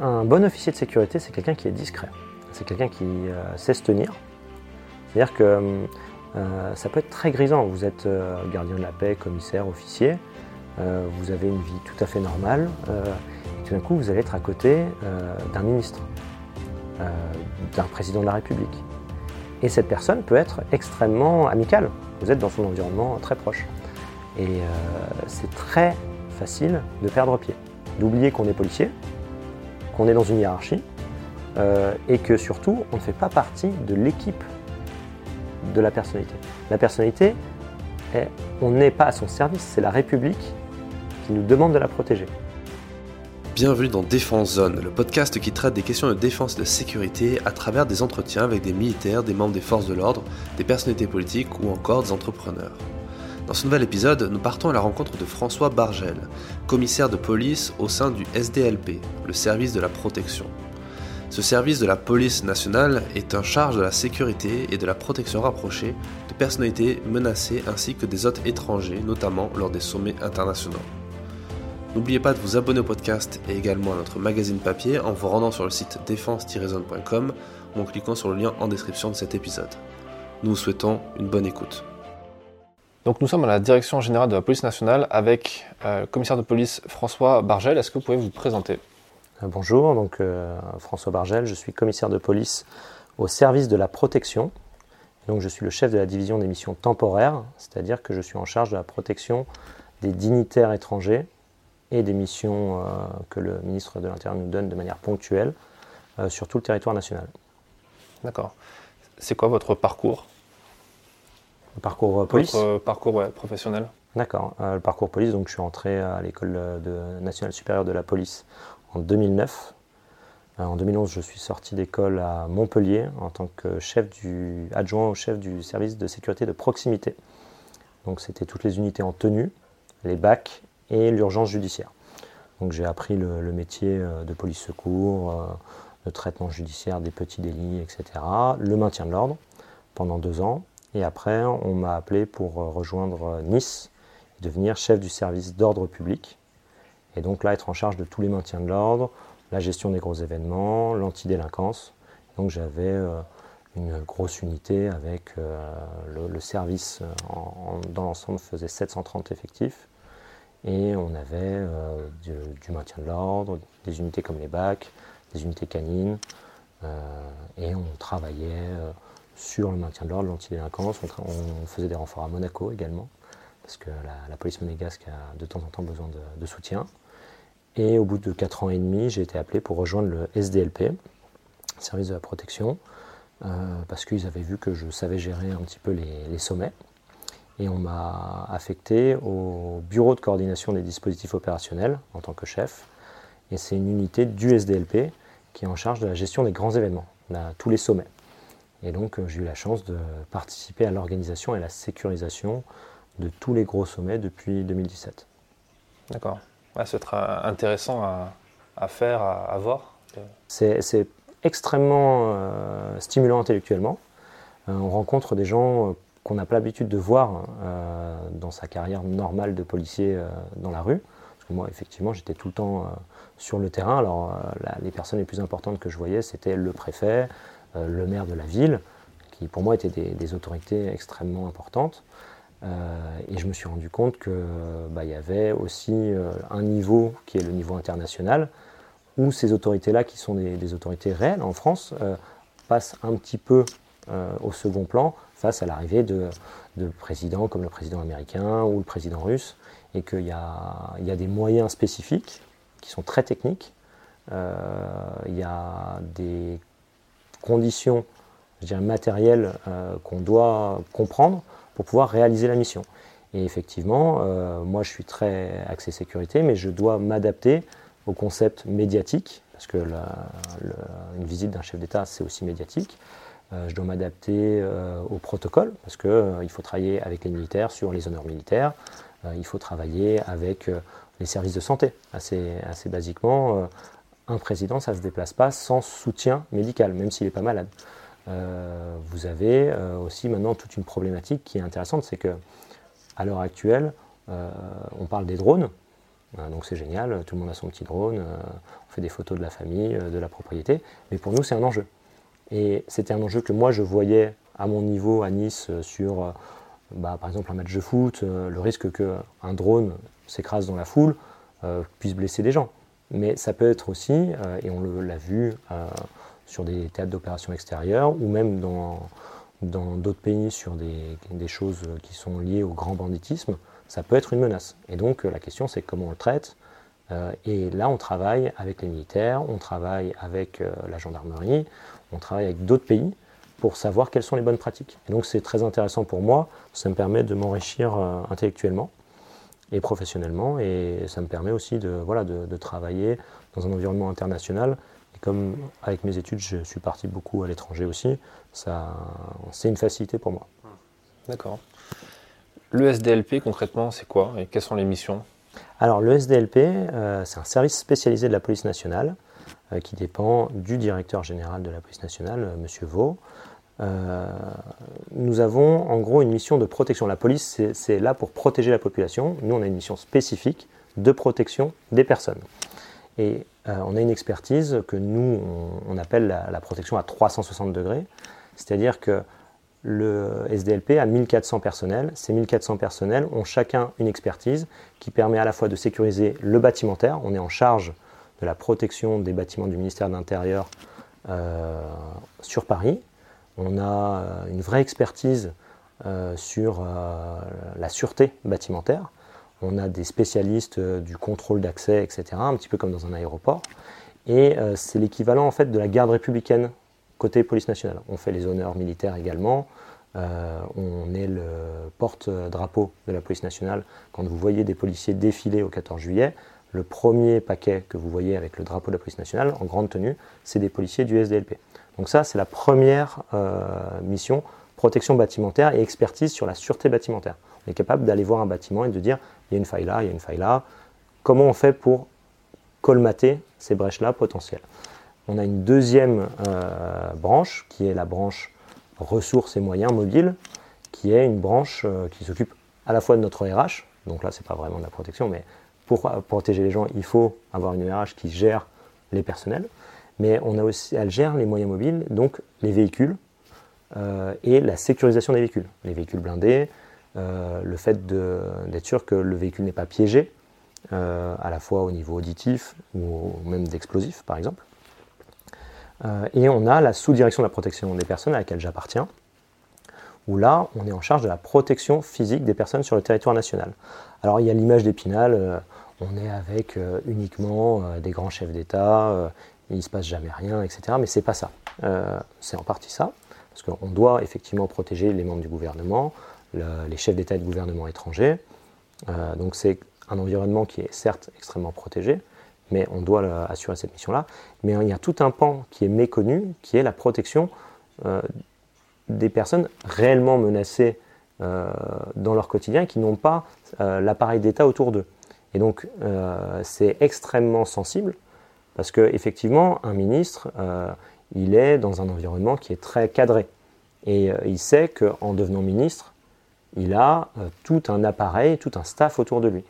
Un bon officier de sécurité, c'est quelqu'un qui est discret. C'est quelqu'un qui sait se tenir. C'est-à-dire que ça peut être très grisant. Vous êtes gardien de la paix, commissaire, officier. vous avez une vie tout à fait normale. et tout d'un coup, vous allez être à côté d'un ministre, d'un président de la République. Et cette personne peut être extrêmement amicale. Vous êtes dans son environnement très proche. Et euh, c'est très facile de perdre pied, d'oublier qu'on est policier, qu'on est dans une hiérarchie, euh, et que surtout, on ne fait pas partie de l'équipe de la personnalité. La personnalité, on n'est pas à son service, c'est la République qui nous demande de la protéger. Bienvenue dans Défense Zone, le podcast qui traite des questions de défense et de sécurité à travers des entretiens avec des militaires, des membres des forces de l'ordre, des personnalités politiques ou encore des entrepreneurs. Dans ce nouvel épisode, nous partons à la rencontre de François Bargel, commissaire de police au sein du SDLP, le service de la protection. Ce service de la police nationale est en charge de la sécurité et de la protection rapprochée de personnalités menacées ainsi que des hôtes étrangers, notamment lors des sommets internationaux. N'oubliez pas de vous abonner au podcast et également à notre magazine papier en vous rendant sur le site défense-zone.com ou en cliquant sur le lien en description de cet épisode. Nous vous souhaitons une bonne écoute. Donc nous sommes à la direction générale de la police nationale avec euh, le commissaire de police François Bargel. Est-ce que vous pouvez vous présenter? Euh, Bonjour, donc euh, François Bargel, je suis commissaire de police au service de la protection. Donc je suis le chef de la division des missions temporaires, c'est-à-dire que je suis en charge de la protection des dignitaires étrangers et des missions euh, que le ministre de l'Intérieur nous donne de manière ponctuelle euh, sur tout le territoire national. D'accord. C'est quoi votre parcours? Le parcours euh, police Votre parcours professionnel D'accord. le parcours police, donc je suis entré à l'école nationale supérieure de la police en 2009. En 2011, je suis sorti d'école à Montpellier en tant que chef du, adjoint au chef du service de sécurité de proximité. Donc c'était toutes les unités en tenue, les bacs et l'urgence judiciaire. Donc j'ai appris le, métier euh, de police secours, euh, de traitement judiciaire des petits délits, etc. Le maintien de l'ordre pendant deux ans. Et après, on m'a appelé pour euh, rejoindre Nice et devenir chef du service d'ordre public. Et donc là, être en charge de tous les maintiens de l'ordre, la gestion des gros événements, l'antidélinquance. Donc j'avais une grosse unité avec le, service dans l'ensemble faisait 730 effectifs et on avait euh, du, maintien de l'ordre, des unités comme les bacs, des unités canines. Euh, et on travaillait euh, sur le maintien de l'ordre, l'antidélinquance. On, faisait des renforts à Monaco également, parce que la, police monégasque a de temps en temps besoin de, soutien. Et au bout de 4 ans et demi, j'ai été appelé pour rejoindre le SDLP, service de la protection, parce qu'ils avaient vu que je savais gérer un petit peu les sommets et on m'a affecté au bureau de coordination des dispositifs opérationnels en tant que chef. Et c'est une unité du SDLP qui est en charge de la gestion des grands événements, tous les sommets. Et donc euh, j'ai eu la chance de participer à l'organisation et à la sécurisation de tous les gros sommets depuis 2017. D'accord. c'est très intéressant à, faire, à, voir. C'est extrêmement euh, stimulant intellectuellement. Euh, on rencontre des gens qu'on n'a pas l'habitude de voir euh, dans sa carrière normale de policier euh, dans la rue. Parce que moi, effectivement, j'étais tout le temps euh, sur le terrain. Alors, les personnes les plus importantes que je voyais, c'était le préfet, le maire de la ville, qui pour moi étaient des, autorités extrêmement importantes. et je me suis rendu compte qu'il bah, y avait aussi un niveau qui est le niveau international, où ces autorités-là, qui sont des, autorités réelles en France, passent un petit peu au second plan face à l'arrivée de, présidents comme le président américain ou le président russe, et qu'il y, a, des moyens spécifiques qui sont très techniques, euh, y a des conditions matérielles euh, qu'on doit comprendre pour pouvoir réaliser la mission. Et effectivement, euh, moi je suis très axé sécurité, mais je dois m'adapter au concept médiatique, parce que une visite d'un chef d'État, c'est aussi médiatique. Euh, je dois m'adapter au protocole parce qu'il faut travailler avec les militaires sur les honneurs militaires. il faut travailler avec les services de santé. Assez, assez basiquement, un président, ça ne se déplace pas sans soutien médical, même s'il n'est pas malade. vous avez aussi maintenant toute une problématique qui est intéressante, c'est que à l'heure actuelle, on parle des drones, donc c'est génial, tout le monde a son petit drone, on fait des photos de la famille, de la propriété, mais pour nous c'est un enjeu. Et c'était un enjeu que moi je voyais à mon niveau à Nice sur bah, par exemple un match de foot, le risque qu'un drone s'écrase dans la foule puisse blesser des gens. Mais ça peut être aussi, et on l'a vu sur des théâtres d'opérations extérieures ou même dans d'autres pays sur des, choses qui sont liées au grand banditisme, ça peut être une menace. Et donc la question c'est comment on le traite. Euh, et là on travaille avec les militaires, on travaille avec euh, la gendarmerie, on travaille avec d'autres pays pour savoir quelles sont les bonnes pratiques. Et donc c'est très intéressant pour moi, ça me permet de m'enrichir euh, intellectuellement et professionnellement, et ça me permet aussi de, voilà, de, de travailler dans un environnement international comme avec mes études, je suis parti beaucoup à l'étranger aussi, ça, c'est une facilité pour moi. D'accord. Le SDLP, concrètement, c'est quoi et quelles sont les missions? Alors, le SDLP, euh, c'est un service spécialisé de la police nationale euh, qui dépend du directeur général de la police nationale, euh, M. Vaux. Nous avons en gros une mission de protection. La police, c'est là pour protéger la population. Nous, on a une mission spécifique de protection des personnes. Et euh, on a une expertise que nous, on, appelle la, protection à 360 degrés. C'est-à-dire que le SDLP a 1400 personnels. Ces 1400 personnels ont chacun une expertise qui permet à la fois de sécuriser le bâtimentaire. On est en charge de la protection des bâtiments du ministère de l'Intérieur euh, sur Paris. On a euh, une vraie expertise sur la sûreté bâtimentaire on a des spécialistes euh, du contrôle d'accès, etc., un petit peu comme dans un aéroport. Et euh, c'est l'équivalent en fait de la garde républicaine côté police nationale. On fait les honneurs militaires également. Euh, on est le porte-drapeau de la police nationale. Quand vous voyez des policiers défiler au 14 juillet, le premier paquet que vous voyez avec le drapeau de la police nationale en grande tenue, c'est des policiers du SDLP. Donc ça, c'est la première mission, protection bâtimentaire et expertise sur la sûreté bâtimentaire. On est capable d'aller voir un bâtiment et de dire il y a une faille là, il y a une faille là. Comment on fait pour colmater ces brèches-là potentielles? On a une deuxième euh, branche qui est la branche ressources et moyens mobiles, qui est une branche euh, qui s'occupe à la fois de notre RH, donc là c'est pas vraiment de la protection, mais pour protéger les gens, il faut avoir une RH qui gère les personnels, mais on a aussi, elle gère les moyens mobiles, donc les véhicules euh, et la sécurisation des véhicules, les véhicules blindés, euh, le fait d'être sûr que le véhicule n'est pas piégé, euh, à la fois au niveau auditif ou même d'explosifs par exemple. Et on a la sous-direction de la protection des personnes à laquelle j'appartiens, où là on est en charge de la protection physique des personnes sur le territoire national. Alors il y a l'image d'Épinal, on est avec uniquement des grands chefs d'État, il ne se passe jamais rien, etc. Mais c'est pas ça. c'est en partie ça, parce qu'on doit effectivement protéger les membres du gouvernement, les chefs d'État et de gouvernement étrangers. Euh, donc c'est un environnement qui est certes extrêmement protégé, mais on doit assurer cette mission-là. Mais il y a tout un pan qui est méconnu, qui est la protection euh, des personnes réellement menacées euh, dans leur quotidien, qui n'ont pas l'appareil d'État autour d'eux. Et donc c'est extrêmement sensible, parce qu'effectivement, un ministre, il est dans un environnement qui est très cadré. Et il sait qu'en devenant ministre, il a euh, tout un appareil, tout un staff autour de lui.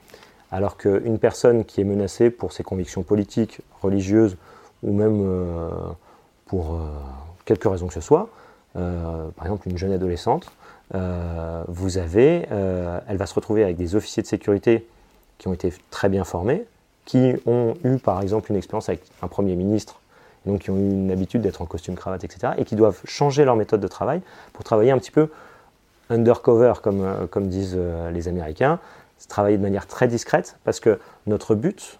Alors qu'une personne qui est menacée pour ses convictions politiques, religieuses ou même euh, pour euh, quelque raison que ce soit, par exemple une jeune adolescente, vous avez, elle va se retrouver avec des officiers de sécurité qui ont été très bien formés, qui ont eu par exemple une expérience avec un Premier ministre, donc qui ont eu une habitude d'être en costume, cravate, etc., et qui doivent changer leur méthode de travail pour travailler un petit peu undercover, comme, euh, comme disent euh, les Américains, travailler de manière très discrète, parce que notre but,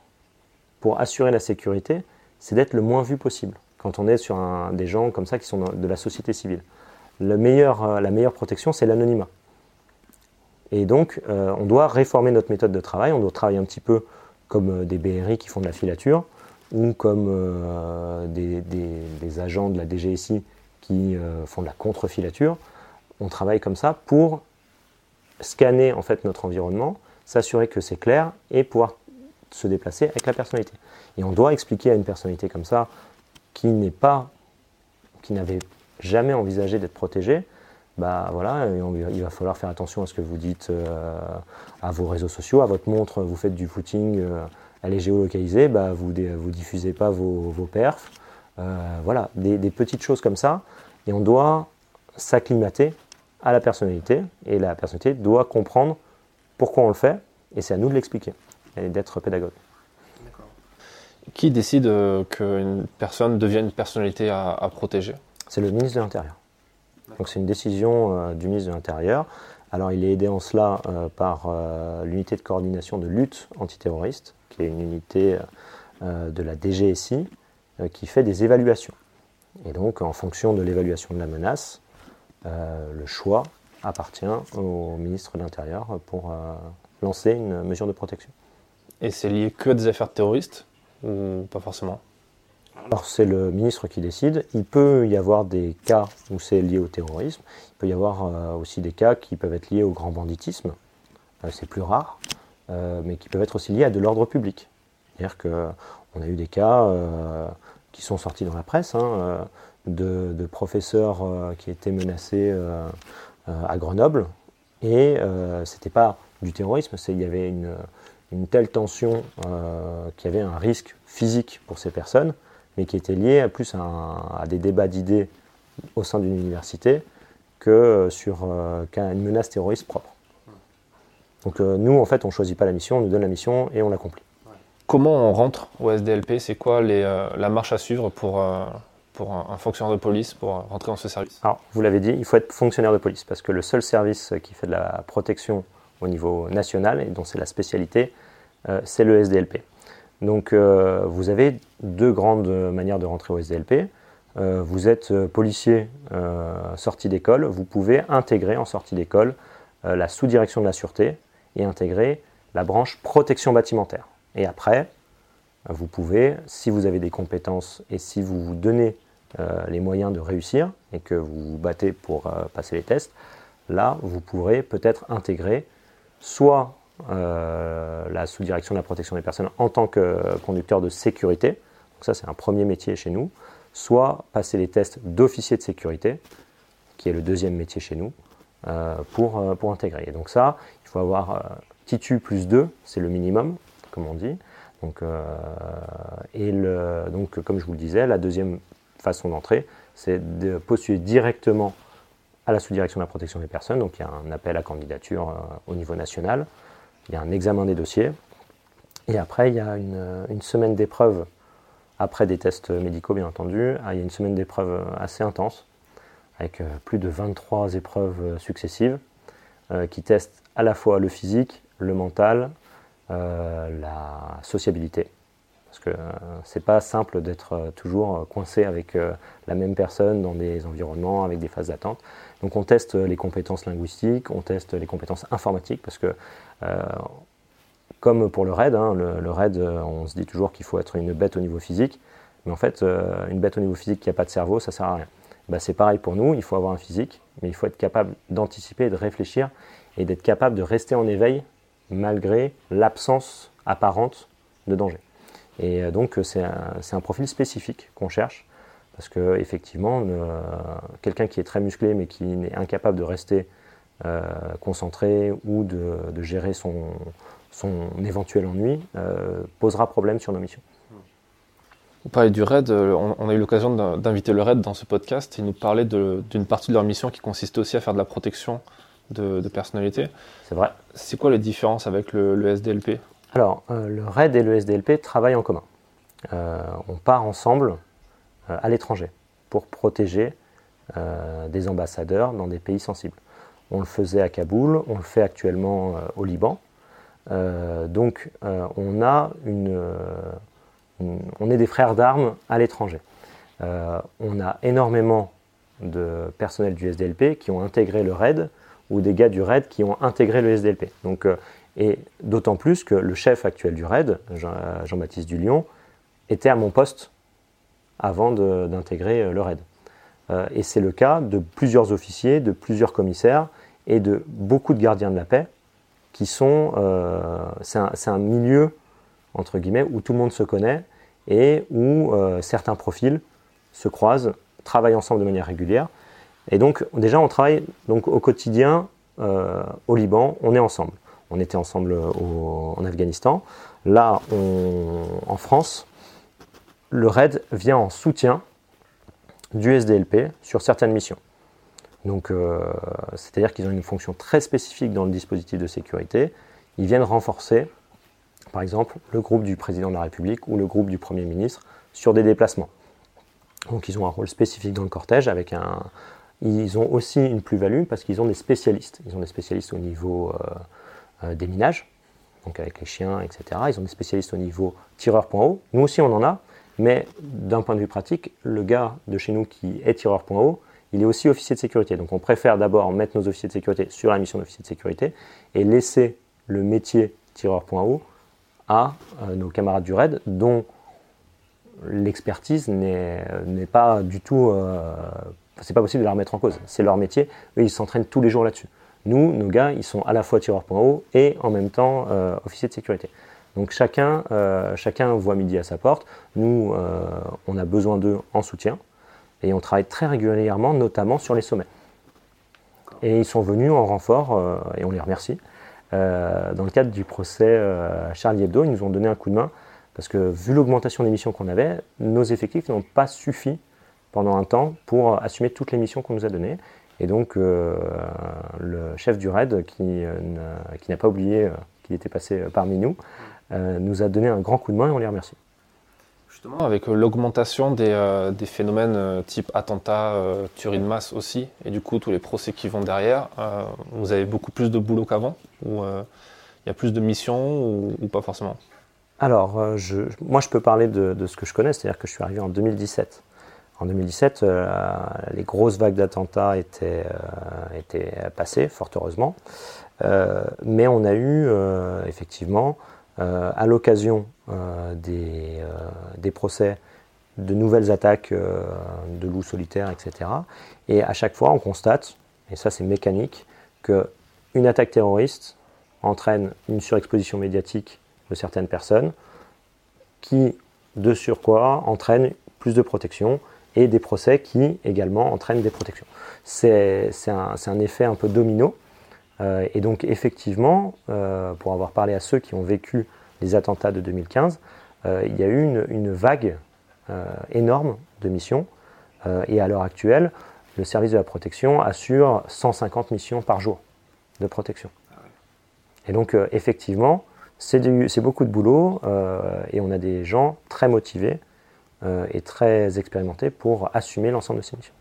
pour assurer la sécurité, c'est d'être le moins vu possible quand on est sur des gens comme ça qui sont de la société civile. Euh, la meilleure protection, c'est l'anonymat. Et donc, on doit réformer notre méthode de travail, on doit travailler un petit peu comme des BRI qui font de la filature, ou comme des, des, agents de la DGSI qui font de la contre-filature on travaille comme ça pour scanner en fait notre environnement, s'assurer que c'est clair et pouvoir se déplacer avec la personnalité. Et on doit expliquer à une personnalité comme ça qui n'est pas, qui n'avait jamais envisagé d'être protégée, bah voilà, il va falloir faire attention à ce que vous dites à vos réseaux sociaux, à votre montre, vous faites du footing, elle est géolocalisée, bah vous ne diffusez pas vos, vos perfs. voilà, des, des, petites choses comme ça. Et on doit s'acclimater à la personnalité, et la personnalité doit comprendre pourquoi on le fait, et c'est à nous de l'expliquer, et d'être pédagogue. Qui décide euh, qu'une personne devienne une personnalité à, protéger? C'est le ministre de l'Intérieur. Donc c'est une décision euh, du ministre de l'Intérieur. Alors il est aidé en cela euh, par l'unité de coordination de lutte antiterroriste, qui est une unité de la DGSI, qui fait des évaluations. Et donc en fonction de l'évaluation de la menace, le choix appartient au ministre de l'Intérieur pour lancer une mesure de protection. Et c'est lié que des affaires terroristes ou pas forcément? Alors c'est le ministre qui décide. Il peut y avoir des cas où c'est lié au terrorisme. Il peut y avoir euh, aussi des cas qui peuvent être liés au grand banditisme. Euh, c'est plus rare, euh, mais qui peuvent être aussi liés à de l'ordre public. C'est-à-dire qu'on a eu des cas qui sont sortis dans la presse hein, de, professeurs qui étaient menacés à Grenoble et c'était pas du terrorisme, il y avait une, telle tension qu'il y avait un risque physique pour ces personnes, mais qui était lié plus à, des débats d'idées au sein d'une université que sur euh, une menace terroriste propre. Donc euh, nous, en fait, on ne choisit pas la mission, on nous donne la mission et on l'accomplit. Comment on rentre au SDLP C'est quoi les, la marche à suivre pour, pour un, fonctionnaire de police pour rentrer dans ce service? Alors, vous l'avez dit, il faut être fonctionnaire de police parce que le seul service qui fait de la protection au niveau national et dont c'est la spécialité, euh, c'est le SDLP. Donc euh, vous avez deux grandes manières de rentrer au SDLP. Euh, vous êtes policier sorti d'école, vous pouvez intégrer en sortie d'école la sous-direction de la sûreté et intégrer la branche protection bâtimentaire. Et après, vous pouvez, si vous avez des compétences et si vous vous donnez les moyens de réussir et que vous battez pour passer les tests, là, vous pourrez peut-être intégrer soit euh, la sous-direction de la protection des personnes en tant que conducteur de sécurité, donc ça c'est un premier métier chez nous, soit passer les tests d'officier de sécurité, qui est le deuxième métier chez nous, euh, pour, euh, pour intégrer. Et donc ça, il faut avoir TITU plus 2, c'est le minimum, comme on dit. Donc, et le, donc, comme je vous le disais, la deuxième façon d'entrer, c'est de postuler directement à la sous-direction de la protection des personnes. Donc il y a un appel à candidature au niveau national il y a un examen des dossiers, et après il y a une, semaine d'épreuves, après des tests médicaux bien entendu, ah, il y a une semaine d'épreuves assez intense, avec euh, plus de 23 épreuves successives, euh, qui testent à la fois le physique, le mental, euh, la sociabilité. Parce que c'est pas simple d'être toujours coincé avec la même personne dans des environnements, avec des phases d'attente. Donc on teste les compétences linguistiques, on teste les compétences informatiques, parce que euh, comme pour le raid, hein, le, raid, euh, on se dit toujours qu'il faut être une bête au niveau physique, mais en fait, euh, une bête au niveau physique qui n'a pas de cerveau, ça sert à rien. Bah, c'est pareil pour nous, il faut avoir un physique, mais il faut être capable d'anticiper, de réfléchir et d'être capable de rester en éveil malgré l'absence apparente de danger. Et donc c'est un, profil spécifique qu'on cherche parce que effectivement, quelqu'un qui est très musclé mais qui est incapable de rester euh, concentré ou de, gérer son, son, éventuel ennui euh, posera problème sur nos missions. Vous parlez du RAID, euh, on, a eu l'occasion d'inviter le RAID dans ce podcast. Il nous parlait d'une partie de leur mission qui consiste aussi à faire de la protection de, personnalités. C'est vrai. C'est quoi les différences avec le, SDLP Alors, le RAID et le SDLP travaillent en commun. on part ensemble à l'étranger pour protéger des ambassadeurs dans des pays sensibles. On le faisait à Kaboul, on le fait actuellement euh, au Liban. Euh, donc euh, on est des frères d'armes à l'étranger. on a énormément de personnel du SDLP qui ont intégré le RAID ou des gars du RAID qui ont intégré le SDLP. Et d'autant plus que le chef actuel du RAID, Jean-Baptiste Dulion, était à mon poste avant d'intégrer le RAID. et c'est le cas de plusieurs officiers, de plusieurs commissaires et de beaucoup de gardiens de la paix qui sont. Euh, c'est un, milieu, entre guillemets, où tout le monde se connaît et où euh, certains profils se croisent, travaillent ensemble de manière régulière. Et donc, déjà, on travaille donc, au quotidien euh, au Liban, on est ensemble. On était ensemble en Afghanistan. Là, en France, le RAID vient en soutien du SDLP sur certaines missions. Donc, euh, c'est-à-dire qu'ils ont une fonction très spécifique dans le dispositif de sécurité. Ils viennent renforcer, par exemple, le groupe du président de la République ou le groupe du Premier ministre sur des déplacements. Donc, ils ont un rôle spécifique dans le cortège avec un. Ils ont aussi une plus-value parce qu'ils ont des spécialistes. Ils ont des spécialistes au niveau euh, euh, des minages, donc avec les chiens, etc. Ils ont des spécialistes au niveau tireur point haut. Nous aussi, on en a, mais d'un point de vue pratique, le gars de chez nous qui est tireur point haut, il est aussi officier de sécurité. Donc on préfère d'abord mettre nos officiers de sécurité sur la mission d'officier de sécurité et laisser le métier tireur point haut à euh, nos camarades du RAID dont l'expertise n'est pas du tout... Euh, c'est pas possible de la remettre en cause. C'est leur métier. Eux, ils s'entraînent tous les jours là-dessus. Nous, nos gars, ils sont à la fois tireurs point haut et en même temps euh, officiers de sécurité. Donc chacun, chacun voit midi à sa porte. Nous, on a besoin d'eux en soutien. Et on travaille très régulièrement, notamment sur les sommets. Et ils sont venus en renfort, euh, et on les remercie. Euh, dans le cadre du procès euh, Charlie Hebdo, ils nous ont donné un coup de main, parce que vu l'augmentation des missions qu'on avait, nos effectifs n'ont pas suffi pendant un temps pour assumer toutes les missions qu'on nous a données. Et donc le chef du RAID, qui, qui n'a pas oublié qu'il était passé parmi nous, nous a donné un grand coup de main et on les remercie. Justement, avec euh, l'augmentation des, euh, phénomènes euh, type attentat, tuerie de masse aussi, et du coup tous les procès qui vont derrière, vous avez beaucoup plus de boulot qu'avant Ou il y a plus de missions ou, pas forcément? Alors, moi je peux parler de, ce que je connais, c'est-à-dire que je suis arrivé en 2017. En 2017, les grosses vagues d'attentats étaient, étaient passées, fort heureusement. mais on a eu effectivement euh, à l'occasion euh, euh, des, procès de nouvelles attaques de loups solitaires, etc. Et à chaque fois, on constate, et ça c'est mécanique, qu'une attaque terroriste entraîne une surexposition médiatique de certaines personnes, qui, de surcroît, entraîne plus de protection et des procès qui également entraînent des protections. C'est un, un, effet un peu domino euh, et donc effectivement, euh, pour avoir parlé à ceux qui ont vécu les attentats de 2015, euh, il y a eu une, vague énorme de missions. et à l'heure actuelle, le service de la protection assure 150 missions par jour de protection. Et donc effectivement, c'est beaucoup de boulot et on a des gens très motivés et très expérimentés pour assumer l'ensemble de ces missions.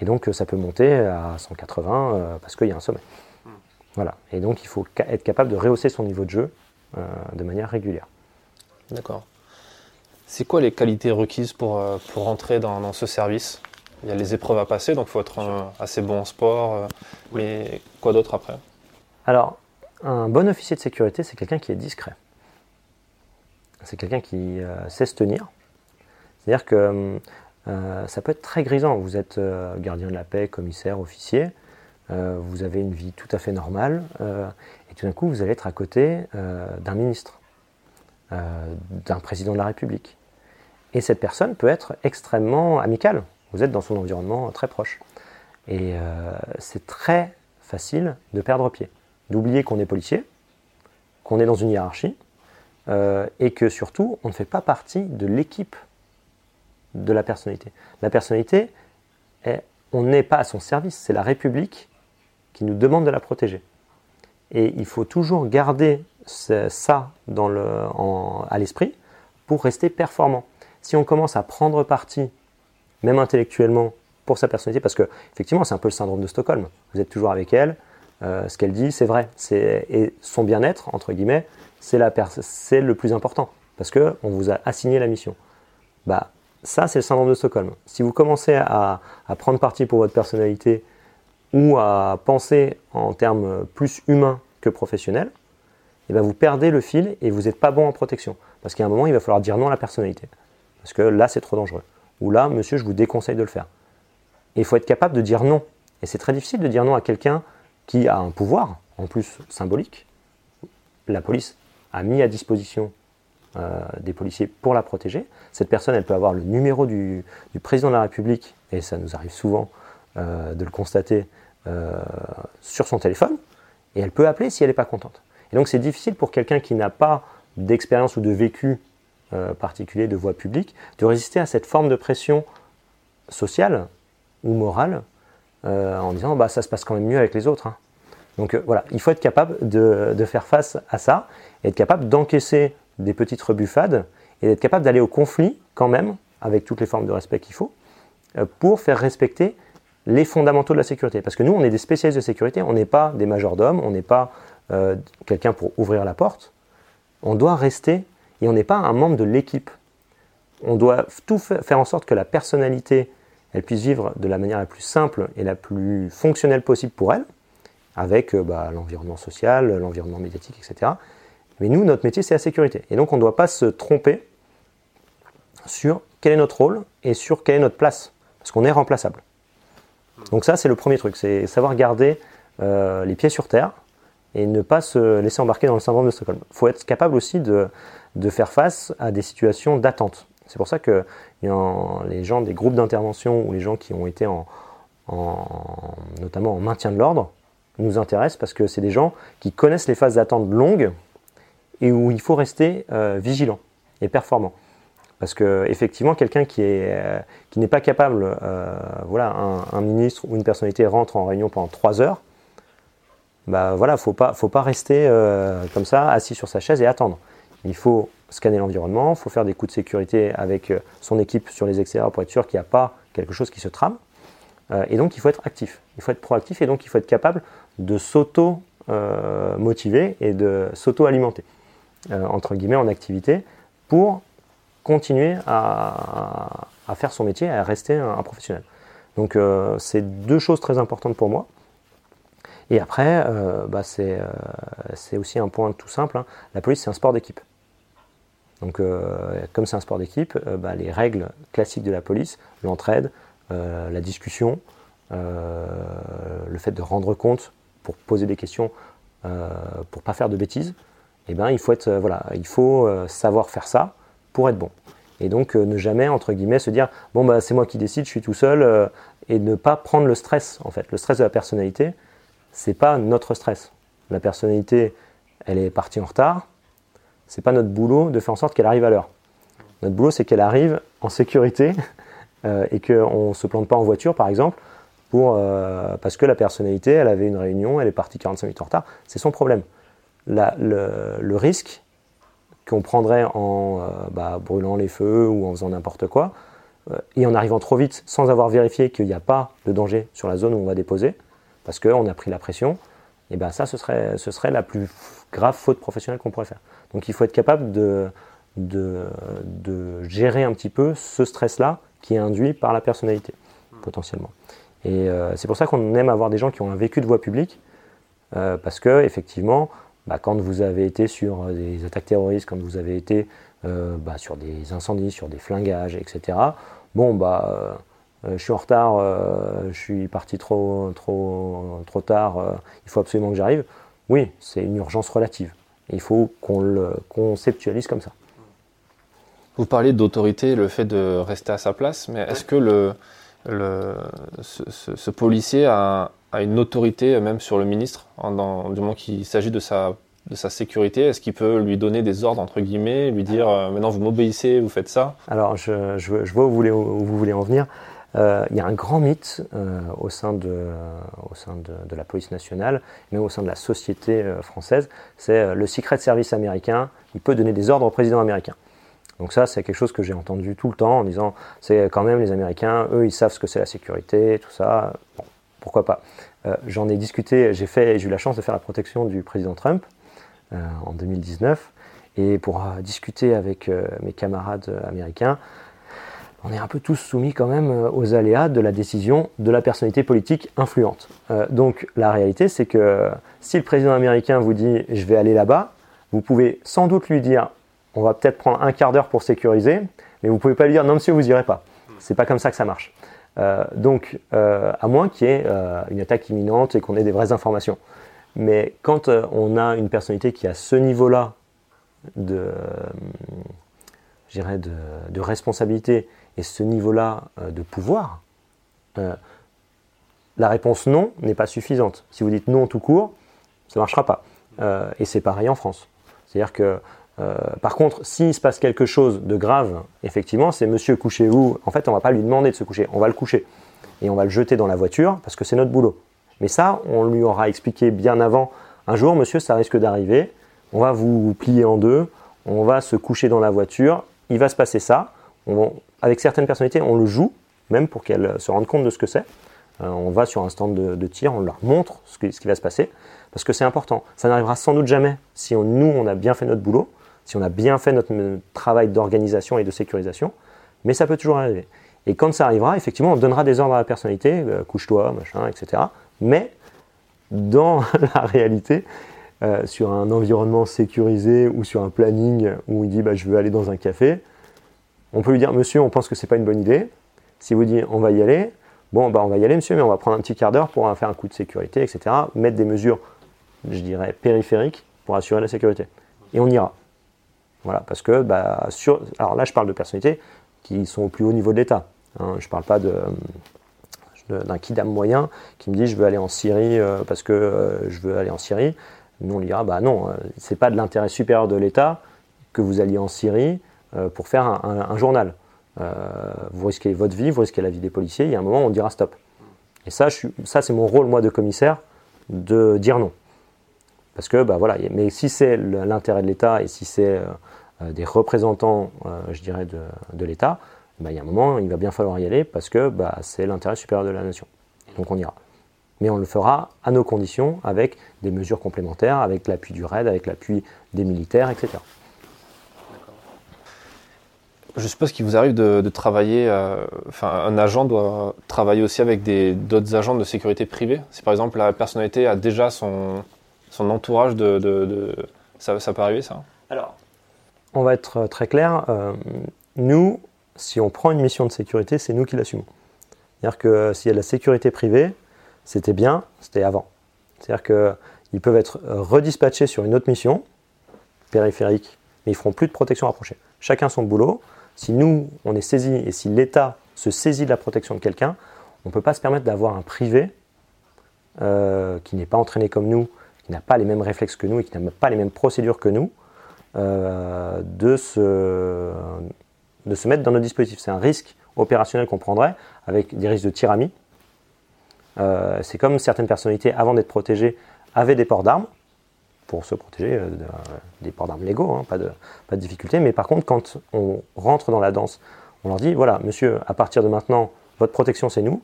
Et donc ça peut monter à 180 parce qu'il y a un sommet. Voilà. Et donc, il faut être capable de rehausser son niveau de jeu euh, de manière régulière. D'accord. C'est quoi les qualités requises pour, euh, pour entrer dans, ce service? Il y a les épreuves à passer, donc il faut être euh, assez bon en sport. mais quoi d'autre après? Alors, un bon officier de sécurité, c'est quelqu'un qui est discret. C'est quelqu'un qui sait se tenir. C'est-à-dire que ça peut être très grisant. Vous êtes gardien de la paix, commissaire, officier. Euh, vous avez une vie tout à fait normale, euh, et tout d'un coup, vous allez être à côté euh, d'un ministre, d'un président de la République. Et cette personne peut être extrêmement amicale. Vous êtes dans son environnement très proche. Et c'est très facile de perdre pied, d'oublier qu'on est policier, qu'on est dans une hiérarchie, et que surtout, on ne fait pas partie de l'équipe de la personnalité. La personnalité, on n'est pas à son service, c'est la République qui nous demande de la protéger. Et il faut toujours garder ça dans à l'esprit pour rester performant. Si on commence à prendre parti, même intellectuellement, pour sa personnalité, parce que effectivement c'est un peu le syndrome de Stockholm. Vous êtes toujours avec elle, euh, ce qu'elle dit c'est vrai, et son bien-être entre guillemets, c'est le plus important parce que on vous a assigné la mission. Bah ça c'est le syndrome de Stockholm. Si vous commencez à, prendre parti pour votre personnalité ou à penser en termes plus humains que professionnels, eh bien vous perdez le fil et vous n'êtes pas bon en protection. Parce qu'à un moment, il va falloir dire non à la personnalité. Parce que là, c'est trop dangereux. Ou là, monsieur, je vous déconseille de le faire. Et il faut être capable de dire non. Et c'est très difficile de dire non à quelqu'un qui a un pouvoir, en plus symbolique. La police a mis à disposition euh, des policiers pour la protéger. Cette personne, elle peut avoir le numéro du, président de la République, et ça nous arrive souvent, de le constater sur son téléphone, et elle peut appeler si elle n'est pas contente. Et donc c'est difficile pour quelqu'un qui n'a pas d'expérience ou de vécu particulier de voix publique de résister à cette forme de pression sociale ou morale en disant bah, ça se passe quand même mieux avec les autres. Hein. Donc voilà, il faut être capable de, de, faire face à ça, et être capable d'encaisser des petites rebuffades et d'être capable d'aller au conflit quand même, avec toutes les formes de respect qu'il faut, euh, pour faire respecter les fondamentaux de la sécurité. Parce que nous, on est des spécialistes de sécurité, on n'est pas des majordomes, on n'est pas euh, quelqu'un pour ouvrir la porte. On doit rester, et on n'est pas un membre de l'équipe. On doit tout faire en sorte que la personnalité, elle puisse vivre de la manière la plus simple et la plus fonctionnelle possible pour elle, avec euh, bah, l'environnement social, l'environnement médiatique, etc. Mais nous, notre métier, c'est la sécurité. Et donc, on ne doit pas se tromper sur quel est notre rôle et sur quelle est notre place. Parce qu'on est remplaçable. Donc ça, c'est le premier truc, c'est savoir garder euh, les pieds sur terre et ne pas se laisser embarquer dans le syndrome de Stockholm. Il faut être capable aussi de, faire face à des situations d'attente. C'est pour ça que les gens des groupes d'intervention ou les gens qui ont été en, notamment en maintien de l'ordre nous intéressent parce que c'est des gens qui connaissent les phases d'attente longues et où il faut rester euh, vigilant et performant. Parce que effectivement, quelqu'un qui euh, n'est pas capable, euh, voilà, un, ministre ou une personnalité rentre en réunion pendant trois heures, bah voilà, faut pas faut pas rester comme ça assis sur sa chaise et attendre. Il faut scanner l'environnement, il faut faire des coups de sécurité avec son équipe sur les extérieurs pour être sûr qu'il n'y a pas quelque chose qui se trame. et donc il faut être actif, il faut être proactif et donc il faut être capable de s'auto motiver et de s'auto alimenter. Euh, entre guillemets, en activité pour continuer à, faire son métier, à rester un, professionnel. Donc euh, c'est deux choses très importantes pour moi. Et après, euh, bah, c'est aussi un point tout simple. Hein. La police, c'est un sport d'équipe. Donc, comme c'est un sport d'équipe, bah, les règles classiques de la police, l'entraide, la discussion, le fait de rendre compte pour poser des questions, pour ne pas faire de bêtises, eh ben, il faut, euh, euh, savoir faire ça pour être bon. Et donc euh, ne jamais, entre guillemets, se dire, bon, bah, c'est moi qui décide, je suis tout seul, et ne pas prendre le stress, en fait. Le stress de la personnalité, c'est pas notre stress. La personnalité, elle est partie en retard, c'est pas notre boulot de faire en sorte qu'elle arrive à l'heure. Notre boulot, c'est qu'elle arrive en sécurité et qu'on ne se plante pas en voiture, par exemple, pour, parce que la personnalité, elle avait une réunion, elle est partie 45 minutes en retard. C'est son problème le, risque qu'on prendrait en euh, bah, brûlant les feux ou en faisant n'importe quoi, euh, et en arrivant trop vite sans avoir vérifié qu'il n'y a pas de danger sur la zone où on va déposer, parce qu'on a pris la pression, et bien ça, ce serait, ce serait la plus grave faute professionnelle qu'on pourrait faire. Donc il faut être capable de, de, gérer un petit peu ce stress-là qui est induit par la personnalité, potentiellement. Et euh, c'est pour ça qu'on aime avoir des gens qui ont un vécu de voie publique, parce que effectivement, bah, quand vous avez été sur euh, des attaques terroristes, quand vous avez été euh, bah, sur des incendies, sur des flingages, etc. Bon, bah, euh, je suis en retard, je suis parti trop, trop, trop tard, il faut absolument que j'arrive. Oui, c'est une urgence relative. Il faut qu'on le conceptualise comme ça. Vous parlez d'autorité, le fait de rester à sa place, mais est-ce que le, le, ce, policier a, a une autorité même sur le ministre, dans, du moment qu'il s'agit de sa, de sa sécurité Est-ce qu'il peut lui donner des ordres, entre guillemets, lui dire euh, maintenant vous m'obéissez, vous faites ça? Alors je, je, vois où vous voulez, où vous voulez en venir. Euh, il y a un grand mythe euh, au sein, de, au sein de, de, la police nationale, mais au sein de la société française, c'est le secret service américain, il peut donner des ordres au président américain. Donc ça, c'est quelque chose que j'ai entendu tout le temps en disant, c'est quand même les Américains, eux, ils savent ce que c'est la sécurité, tout ça. Bon, pourquoi pas euh, J'en ai discuté, j'ai fait, j'ai eu la chance de faire la protection du président Trump euh, en 2019, et pour euh, discuter avec mes camarades américains, on est un peu tous soumis quand même aux aléas de la décision de la personnalité politique influente. donc la réalité, c'est que si le président américain vous dit je vais aller là-bas, vous pouvez sans doute lui dire on va peut-être prendre un quart d'heure pour sécuriser, mais vous pouvez pas lui dire non monsieur vous irez pas. C'est pas comme ça que ça marche. Euh, donc, euh, à moins qu'il y ait euh, une attaque imminente et qu'on ait des vraies informations. Mais quand on a une personnalité qui a ce niveau-là de, de, de, responsabilité et ce niveau-là de pouvoir, la réponse non n'est pas suffisante. Si vous dites non tout court, ça ne marchera pas. Et c'est pareil en France. C'est-à-dire que, euh, par contre, s'il se passe quelque chose de grave, effectivement, c'est monsieur couchez-vous. En fait, on va pas lui demander de se coucher, on va le coucher. Et on va le jeter dans la voiture parce que c'est notre boulot. Mais ça, on lui aura expliqué bien avant. Un jour, monsieur, ça risque d'arriver. On va vous plier en deux. On va se coucher dans la voiture. Il va se passer ça. avec certaines personnalités, on le joue, même pour qu'elles se rendent compte de ce que c'est. Euh, on va sur un stand de, tir, on leur montre ce, qui va se passer, parce que c'est important. Ça n'arrivera sans doute jamais si nous, on a bien fait notre boulot, si on a bien fait notre travail d'organisation et de sécurisation, mais ça peut toujours arriver. Et quand ça arrivera, effectivement, on donnera des ordres à la personnalité, euh, couche-toi, machin, etc. Mais dans la réalité, euh, sur un environnement sécurisé ou sur un planning où il dit bah, je veux aller dans un café, on peut lui dire monsieur, on pense que c'est pas une bonne idée. Si vous dites on va y aller, Bon, bah, on va y aller, monsieur, mais on va prendre un petit quart d'heure pour faire un coup de sécurité, etc. Mettre des mesures, je dirais, périphériques pour assurer la sécurité. Et on ira. Voilà, parce que, bah, sur, alors là, je parle de personnalités qui sont au plus haut niveau de l'État. Hein. je ne parle pas d'un kidam moyen qui me dit je veux aller en Syrie euh, parce que euh, je veux aller en Syrie. Nous, on dira, bah non, euh, c'est pas de l'intérêt supérieur de l'État que vous alliez en Syrie pour faire un journal. Vous risquez votre vie, vous risquez la vie des policiers, il y a un moment on dira stop. Et ça, ça c'est mon rôle, moi, de commissaire, de dire non. Parce que, bah voilà, mais si c'est l'intérêt de l'État et si c'est des représentants, je dirais, de, l'État, bah, il y a un moment, il va bien falloir y aller parce que bah, c'est l'intérêt supérieur de la nation. Donc on ira. Mais on le fera à nos conditions, avec des mesures complémentaires, avec l'appui du RAID, avec l'appui des militaires, etc. Je suppose qu'il vous arrive de, travailler, euh, enfin un agent doit travailler aussi avec d'autres agents de sécurité privée. Si par exemple la personnalité a déjà son, son entourage de, ça, ça, peut arriver ça? Alors, on va être très clair. Euh, nous, si on prend une mission de sécurité, c'est nous qui l'assumons. C'est-à-dire que s'il y a de la sécurité privée, c'était bien, c'était avant. C'est-à-dire qu'ils peuvent être redispatchés sur une autre mission périphérique, mais ils feront plus de protection rapprochée. Chacun son boulot. Si nous, on est saisi et si l'État se saisit de la protection de quelqu'un, on ne peut pas se permettre d'avoir un privé euh, qui n'est pas entraîné comme nous, qui n'a pas les mêmes réflexes que nous et qui n'a pas les mêmes procédures que nous, euh, de, se, de se mettre dans nos dispositifs. C'est un risque opérationnel qu'on prendrait avec des risques de tyrannie. Euh, c'est comme certaines personnalités, avant d'être protégées, avaient des ports d'armes pour se protéger euh, des ports d'armes légaux, hein, pas, de, pas de difficulté. Mais par contre, quand on rentre dans la danse, on leur dit voilà, monsieur, à partir de maintenant, votre protection, c'est nous.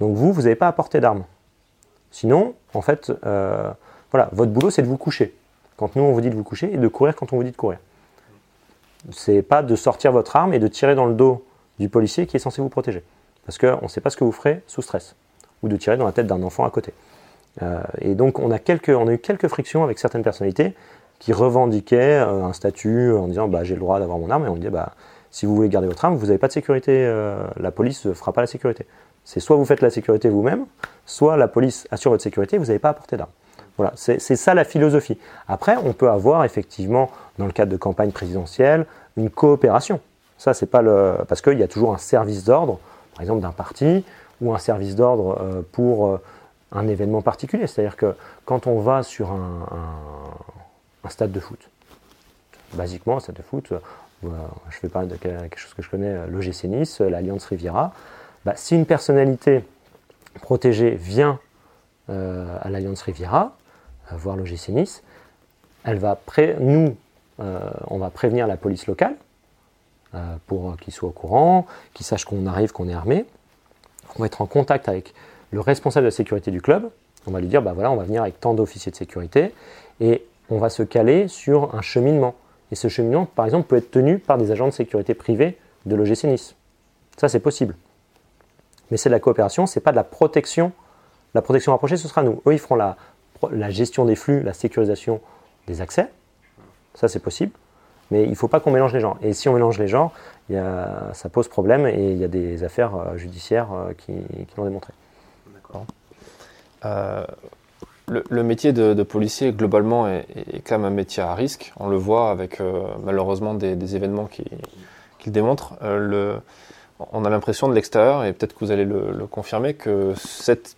Donc vous, vous n'avez pas à porter d'armes. Sinon, en fait, euh, voilà, votre boulot, c'est de vous coucher. Quand nous, on vous dit de vous coucher et de courir quand on vous dit de courir. C'est pas de sortir votre arme et de tirer dans le dos du policier qui est censé vous protéger. Parce qu'on ne sait pas ce que vous ferez sous stress. Ou de tirer dans la tête d'un enfant à côté. Euh, et donc on a, eu quelques frictions avec certaines personnalités qui revendiquaient euh, un statut en disant bah, j'ai le droit d'avoir mon arme et on dit bah, si vous voulez garder votre arme, vous n'avez pas de sécurité, euh, la police ne fera pas la sécurité. C'est soit vous faites la sécurité vous-même, soit la police assure votre sécurité, vous n'avez pas à porter d'arme. Voilà, c'est ça la philosophie. Après, on peut avoir effectivement, dans le cadre de campagne présidentielle, une coopération. Ça, c'est pas le. Parce qu'il y a toujours un service d'ordre, par exemple d'un parti, ou un service d'ordre pour un événement particulier. C'est-à-dire que quand on va sur un, stade de foot, basiquement, un stade de foot, euh, je vais parler de quelque chose que je connais, euh, l'OGC Nice, euh, l'Alliance Riviera, bah, si une personnalité protégée vient à l'Alliance Riviera, voir l'OGC Nice, elle va nous, on va prévenir la police locale pour qu'ils soient au courant, qu'ils sachent qu'on arrive, qu'on est armé. On va être en contact avec le responsable de sécurité du club, on va lui dire, bah voilà, on va venir avec tant d'officiers de sécurité, et on va se caler sur un cheminement. Et ce cheminement, par exemple, peut être tenu par des agents de sécurité privés de l'OGC Nice. Ça, c'est possible. Mais c'est de la coopération, c'est pas de la protection. La protection rapprochée, ce sera nous. Eux, ils feront la, la gestion des flux, la sécurisation des accès. Ça, c'est possible. Mais il ne faut pas qu'on mélange les genres. Et si on mélange les genres, ça pose problème et il y a des affaires euh, judiciaires euh, qui l'ont démontré. Euh, le, métier de, policier, globalement, est, quand même un métier à risque. On le voit avec, malheureusement, des, événements qui, le démontrent. On a l'impression de l'extérieur, et peut-être que vous allez le, confirmer, que cette,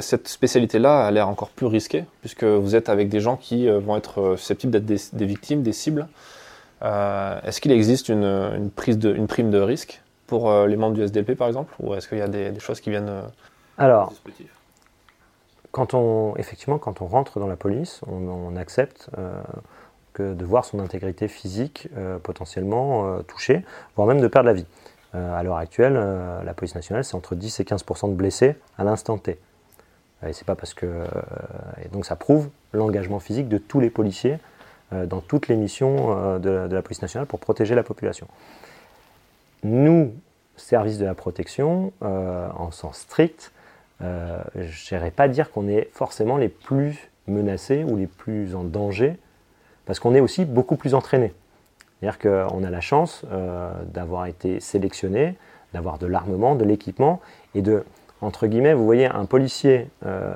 cette spécialité-là a l'air encore plus risquée, puisque vous êtes avec des gens qui euh, vont être susceptibles d'être des, victimes, des cibles. est-ce qu'il existe une, prise de, une prime de risque pour les membres du SDLP, par exemple, ou est-ce qu'il y a des, choses qui viennent Alors, quand on, effectivement, quand on rentre dans la police, on, accepte que de voir son intégrité physique potentiellement touchée, voire même de perdre la vie. Euh, à l'heure actuelle, euh, la police nationale, c'est entre 10 et 15% de blessés à l'instant T. Et c'est pas parce que. Euh, donc ça prouve l'engagement physique de tous les policiers dans toutes les missions de, la police nationale pour protéger la population. Nous, service de la protection, en sens strict, je n'irais pas dire qu'on est forcément les plus menacés ou les plus en danger, parce qu'on est aussi beaucoup plus entraînés. C'est-à-dire qu'on a la chance euh, d'avoir été sélectionné, d'avoir de l'armement, de l'équipement, et de, entre guillemets, vous voyez, un policier euh,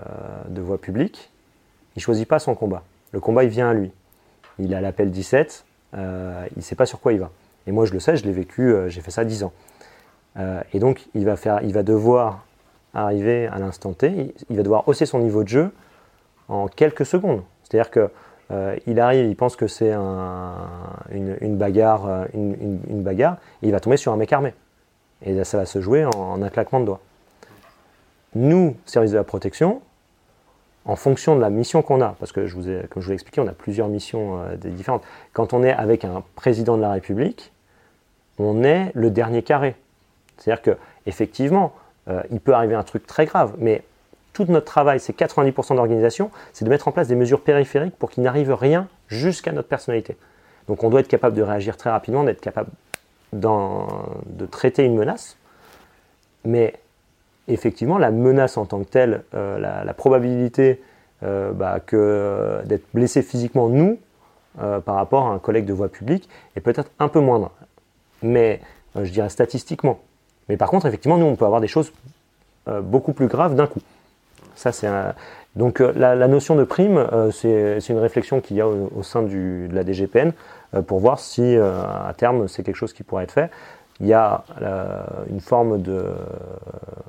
de voie publique, il ne choisit pas son combat. Le combat, il vient à lui. Il a l'appel 17, euh, il ne sait pas sur quoi il va. Et moi, je le sais, je l'ai vécu, j'ai fait ça 10 ans. et donc, il va, il devoir arriver à l'instant T, il va devoir hausser son niveau de jeu en quelques secondes. C'est-à-dire que euh, il arrive, il pense que c'est une, bagarre, euh, une, bagarre, et il va tomber sur un mec armé. Et ça va se jouer en, un claquement de doigts. Nous, service de la protection, en fonction de la mission qu'on a, parce que je vous ai, comme je vous l'ai expliqué, on a plusieurs missions euh, différentes. Quand on est avec un président de la République, on est le dernier carré. C'est-à-dire que effectivement, il peut arriver un truc très grave, mais tout notre travail, c'est 90% d'organisation, c'est de mettre en place des mesures périphériques pour qu'il n'arrive rien jusqu'à notre personnalité. Donc on doit être capable de réagir très rapidement, d'être capable de traiter une menace. Mais effectivement, la menace en tant que telle, euh, la, probabilité euh, bah, que d'être blessé physiquement, nous, euh, par rapport à un collègue de voie publique, est peut-être un peu moindre. Mais je dirais statistiquement. Mais par contre, effectivement, nous, on peut avoir des choses beaucoup plus graves d'un coup. Donc euh, la, notion de prime, euh, c'est une réflexion qu'il y a au, sein de la DGPN euh, pour voir si à terme c'est quelque chose qui pourrait être fait. Il y a une forme de...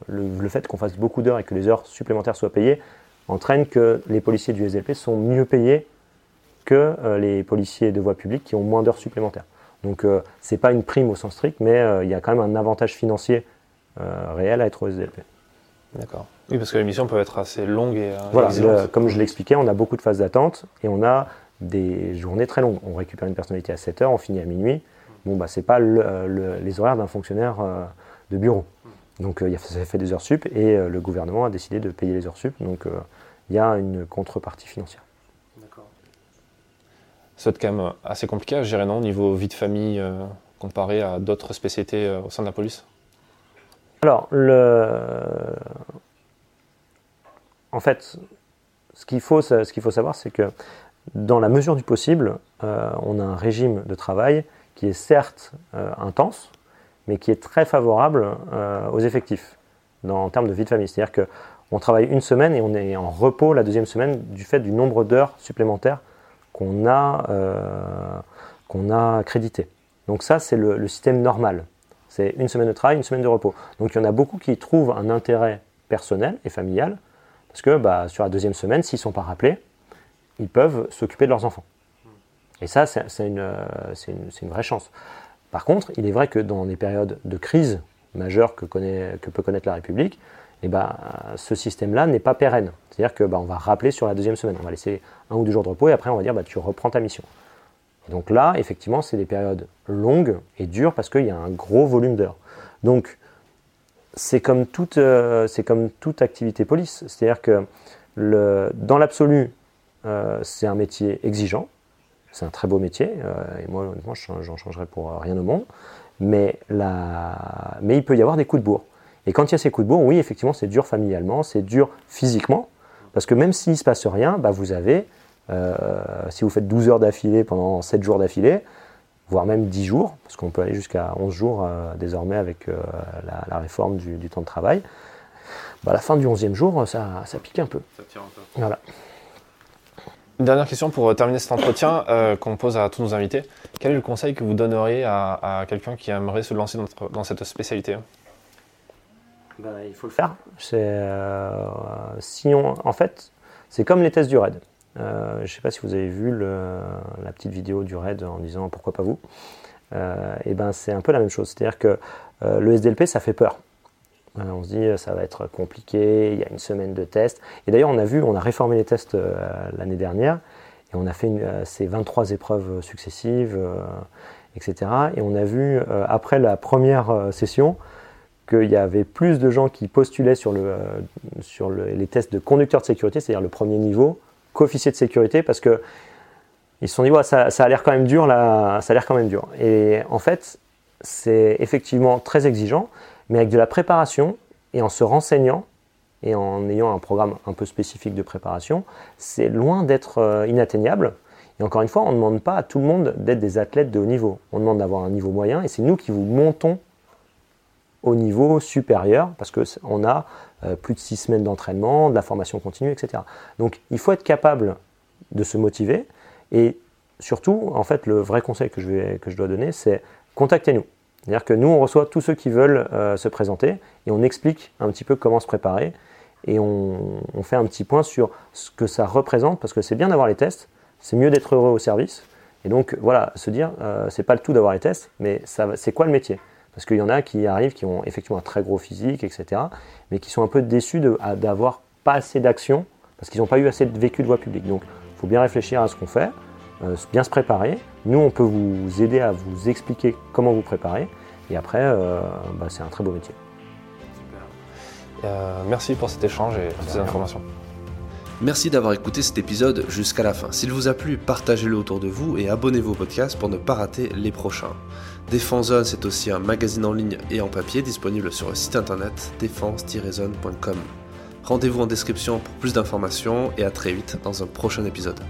Le, fait qu'on fasse beaucoup d'heures et que les heures supplémentaires soient payées entraîne que les policiers du SLP sont mieux payés que les policiers de voie publique qui ont moins d'heures supplémentaires. Donc ce n'est pas une prime au sens strict, mais il y a quand même un avantage financier réel à être au SDLP. D'accord. Oui, parce que les missions peuvent être assez longues et. Euh, voilà, comme je l'expliquais, on a beaucoup de phases d'attente et on a des journées très longues. On récupère une personnalité à 7 heures, on finit à minuit. Bon, bah, c'est pas les horaires d'un fonctionnaire euh, de bureau. Donc, euh, ça fait des heures sup et le gouvernement a décidé de payer les heures sup. Donc, il y a une contrepartie financière. D'accord. C'est quand même assez compliqué à gérer, non, au niveau vie de famille, comparé à d'autres spécialités au sein de la police? Alors, en fait, ce qu'il faut, savoir, c'est que dans la mesure du possible, euh, on a un régime de travail qui est certes euh, intense, mais qui est très favorable euh, aux effectifs en termes de vie de famille. C'est-à-dire qu'on travaille une semaine et on est en repos la deuxième semaine du fait du nombre d'heures supplémentaires qu'on a, qu'on a crédité. Donc ça, c'est le système normal. C'est une semaine de travail, une semaine de repos. Donc il y en a beaucoup qui trouvent un intérêt personnel et familial, parce que bah, sur la deuxième semaine, s'ils ne sont pas rappelés, ils peuvent s'occuper de leurs enfants. Et ça, c'est une, vraie chance. Par contre, il est vrai que dans des périodes de crise majeure que, peut connaître la République, eh ben, ce système-là n'est pas pérenne. C'est-à-dire qu'on bah, va rappeler sur la deuxième semaine. On va laisser un ou deux jours de repos et après on va dire bah, tu reprends ta mission donc là, effectivement, c'est des périodes longues et dures parce qu'il y a un gros volume d'heures. Donc, c'est comme, toute, euh, comme toute activité police. C'est-à-dire que dans l'absolu, euh, c'est un métier exigeant. C'est un très beau métier. Euh, et moi, honnêtement, j'en changerais pour rien au monde. Mais, mais il peut y avoir des coups de bourre. Et quand il y a ces coups de bourre, oui, effectivement, c'est dur familialement, c'est dur physiquement. Parce que même s'il ne se passe rien, bah, vous avez si vous faites 12 heures d'affilée pendant 7 jours d'affilée, voire même 10 jours, parce qu'on peut aller jusqu'à 11 jours euh, désormais avec euh, la, réforme du, temps de travail, bah, à la fin du 11e jour, ça, ça pique un peu. Ça tire un peu. Voilà. Une dernière question pour terminer cet entretien qu'on pose à tous nos invités. Quel est le conseil que vous donneriez à, quelqu'un qui aimerait se lancer dans, cette spécialité? Ben, Il faut le faire. si on, en fait, c'est comme les tests du RAID. Je ne sais pas si vous avez vu la petite vidéo du RAID en disant pourquoi pas vous. et ben c'est un peu la même chose. C'est-à-dire que le SDLP, ça fait peur. On se dit ça va être compliqué, il y a une semaine de tests. Et d'ailleurs, on a vu, on a réformé les tests euh, l'année dernière et on a fait euh, ces 23 épreuves successives, euh, etc. Et on a vu, après la première session, qu'il y avait plus de gens qui postulaient sur les tests de conducteur de sécurité, c'est-à-dire le premier niveau, qu'officier de sécurité, parce que ils se sont dit, ça, ça, a l'air quand même dur, là, ça a l'air quand même dur. Et en fait, c'est effectivement très exigeant mais avec de la préparation et en se renseignant et en ayant un programme un peu spécifique de préparation, c'est loin d'être euh, inatteignable. Et encore une fois, on ne demande pas à tout le monde d'être des athlètes de haut niveau. On demande d'avoir un niveau moyen et c'est nous qui vous montons au niveau supérieur parce qu'on a euh, plus de six semaines d'entraînement, de la formation continue, etc. Donc il faut être capable de se motiver et surtout, en fait, le vrai conseil que je, vais, que je dois donner, c'est contactez-nous. C'est-à-dire que nous, on reçoit tous ceux qui veulent euh, se présenter et on explique un petit peu comment se préparer et on, fait un petit point sur ce que ça représente parce que c'est bien d'avoir les tests, c'est mieux d'être heureux au service. Et donc, voilà, se dire, euh, c'est pas le tout d'avoir les tests, mais c'est quoi le métier? Parce qu'il y en a qui arrivent, qui ont effectivement un très gros physique, etc., mais qui sont un peu déçus d'avoir pas assez d'action parce qu'ils n'ont pas eu assez de vécu de voie publique. Donc, il faut bien réfléchir à ce qu'on fait. Euh, bien se préparer. Nous, on peut vous aider à vous expliquer comment vous préparer. Et après, euh, bah, c'est un très beau métier. Euh, merci pour cet échange et toutes ces informations. Merci d'avoir écouté cet épisode jusqu'à la fin. S'il vous a plu, partagez-le autour de vous et abonnez-vous au podcast pour ne pas rater les prochains. Défense Zone, c'est aussi un magazine en ligne et en papier disponible sur le site internet défense-zone.com. Rendez-vous en description pour plus d'informations et à très vite dans un prochain épisode.